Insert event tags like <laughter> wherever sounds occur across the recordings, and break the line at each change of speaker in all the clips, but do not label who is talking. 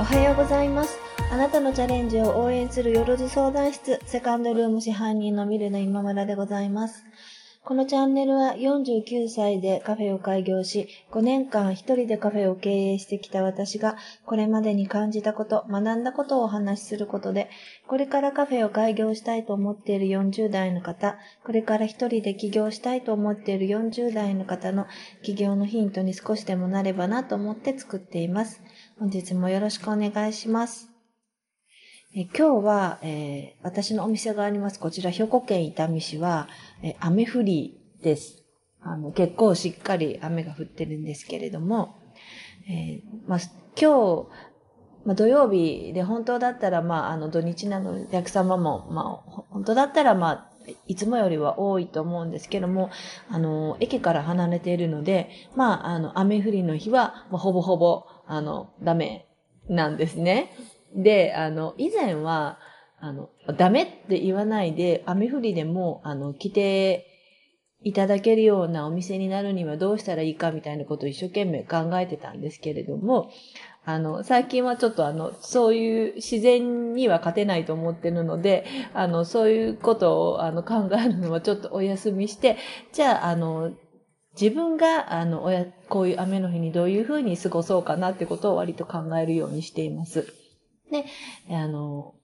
おはようございます。あなたのチャレンジを応援するよろず相談室、セカンドルーム支配人のミルの今村でございます。このチャンネルは49歳でカフェを開業し、5年間一人でカフェを経営してきた私が、これまでに感じたこと、学んだことをお話しすることで、これからカフェを開業したいと思っている40代の方、これから一人で起業したいと思っている40代の方の起業のヒントに少しでもなればなと思って作っています。本日もよろしくお願いします。え今日は、えー私のお店があります、こちら兵庫県伊丹市は、え雨降りです。あの、結構しっかり雨が降ってるんですけれども、えーまあ、今日、まあ、土曜日で本当だったら、まあ、あの、土日なので、お客様も、まあ、本当だったら、まあ、いつもよりは多いと思うんですけども、あの、駅から離れているので、まあ、あの、雨降りの日は、まあ、ほぼほぼ、あの、ダメなんですね。で、あの、以前は、あの、ダメって言わないで、雨降りでも、あの、来ていただけるようなお店になるにはどうしたらいいかみたいなことを一生懸命考えてたんですけれども、あの、最近はちょっとあの、そういう自然には勝てないと思ってるので、あの、そういうことをあの考えるのはちょっとお休みして、じゃあ、あの、自分が、あの、おやこういう雨の日にどういうふうに過ごそうかなってことを割と考えるようにしています。で、あの、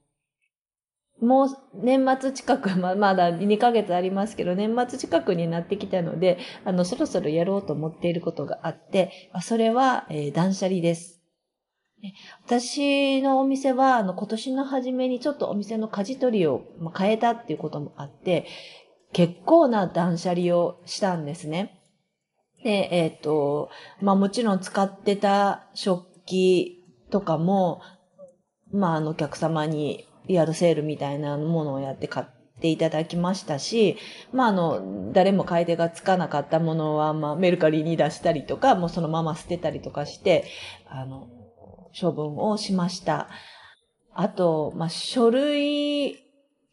もう年末近く、ま <laughs> まだ2ヶ月ありますけど、年末近くになってきたので、あの、そろそろやろうと思っていることがあって、あそれは、えー断捨離です。ね私のお店は、あの、今年の初めにちょっとお店の舵取りをまあ変えたっていうこともあって、結構な断捨離をしたんですね。で、えっ、と、まあもちろん使ってた食器とかも、まああのお客様にリアルセールみたいなものをやって買っていただきましたし、まああの、誰も買い手がつかなかったものは、まあメルカリに出したりとか、もうそのまま捨てたりとかして、あの、処分をしました。あと、まあ書類、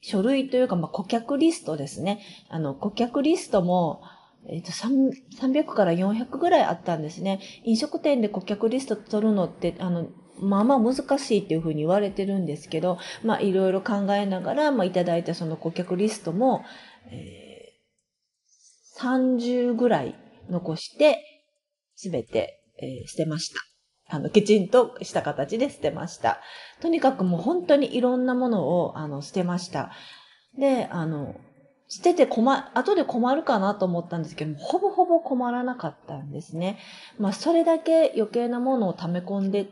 書類というか、まあ顧客リストですね。あの、顧客リストも、えっ、と、300から400ぐらいあったんですね。飲食店で顧客リスト取るのって、あの、まあまあ難しいっていうふうに言われてるんですけど、まあいろいろ考えながら、まあいただいたその顧客リストも、えー30ぐらい残して、すべて、えー捨てました。あの、きちんとした形で捨てました。とにかくもう本当にいろんなものを、あの、捨てました。で、あの、捨てて困、後で困るかなと思ったんですけど、ほぼほぼ困らなかったんですね。まあ、それだけ余計なものを溜め込んで、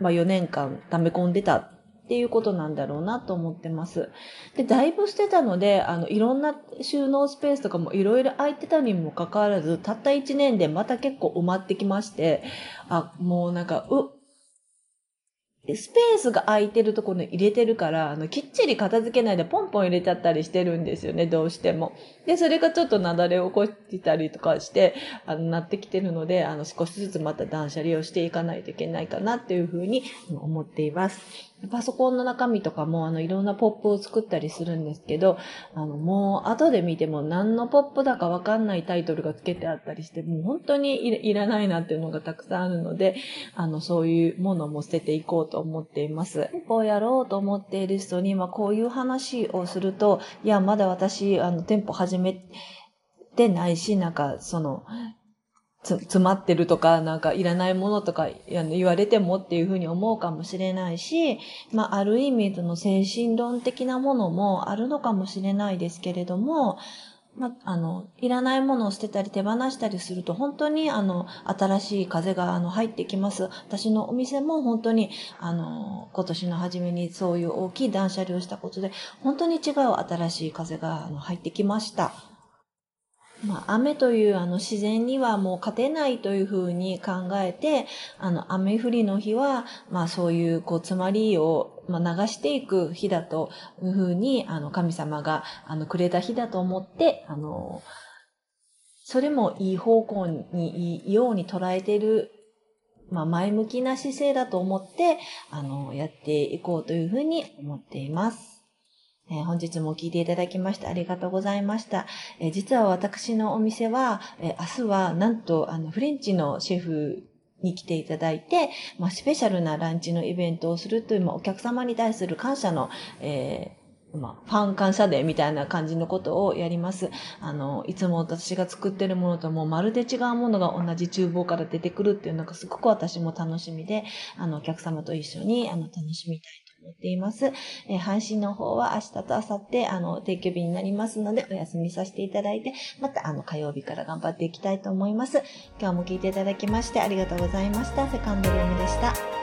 まあ、4年間溜め込んでたっていうことなんだろうなと思ってます。で、だいぶ捨てたので、あの、いろんな収納スペースとかもいろいろ空いてたにもかかわらず、たった1年でまた結構埋まってきまして、あ、もうなんか、う、スペースが空いてるところに入れてるから、あの、きっちり片付けないでポンポン入れちゃったりしてるんですよね、どうしても。で、それがちょっとなだれを起こしてたりとかして、あの、なってきてるので、あの、少しずつまた断捨離をしていかないといけないかなっていうふうに思っています。パソコンの中身とかも、あの、いろんなポップを作ったりするんですけど、あの、もう、後で見ても何のポップだかわかんないタイトルが付けてあったりして、もう本当にいらいらないなっていうのがたくさんあるので、あの、そういうものも捨てていこうとと思っています。こうやろうと思っている人に、まあ、こういう話をすると、いや、まだ私、あの、店舗始めてないし、なんか、その、つ詰まってるとか、なんかいらないものとか言われてもっていうふうに思うかもしれないし、まあ、ある意味、その精神論的なものもあるのかもしれないですけれども、まあ、の、いらないものを捨てたり手放したりすると、本当に、あの、新しい風が、あの、入ってきます。私のお店も本当に、あの、今年の初めにそういう大きい断捨離をしたことで、本当に違う新しい風が、あの、入ってきました。まあ、雨というあの自然にはもう勝てないというふうに考えて、あの雨降りの日は、まあそういうこう詰まりを、まあ、流していく日だというふうに、あの神様があのくれた日だと思って、あの、それもいい方向に、いいように捉えている、まあ前向きな姿勢だと思って、あの、やっていこうというふうに思っています。えー本日も聞いていただきましてありがとうございました。えー実は私のお店は、えー明日はなんとあのフレンチのシェフに来ていただいて、まあ、スペシャルなランチのイベントをするという、まあ、お客様に対する感謝の、えまあ、ファン感謝デーみたいな感じのことをやります。あの、いつも私が作ってるものともまるで違うものが同じ厨房から出てくるっていうのがすごく私も楽しみで、あの、お客様と一緒に、あの、楽しみたいと思っています。えー、配信の方は明日と明後日、あの、定休日になりますので、お休みさせていただいて、また、あの、火曜日から頑張っていきたいと思います。今日も聞いていただきましてありがとうございました。セカンドルームでした。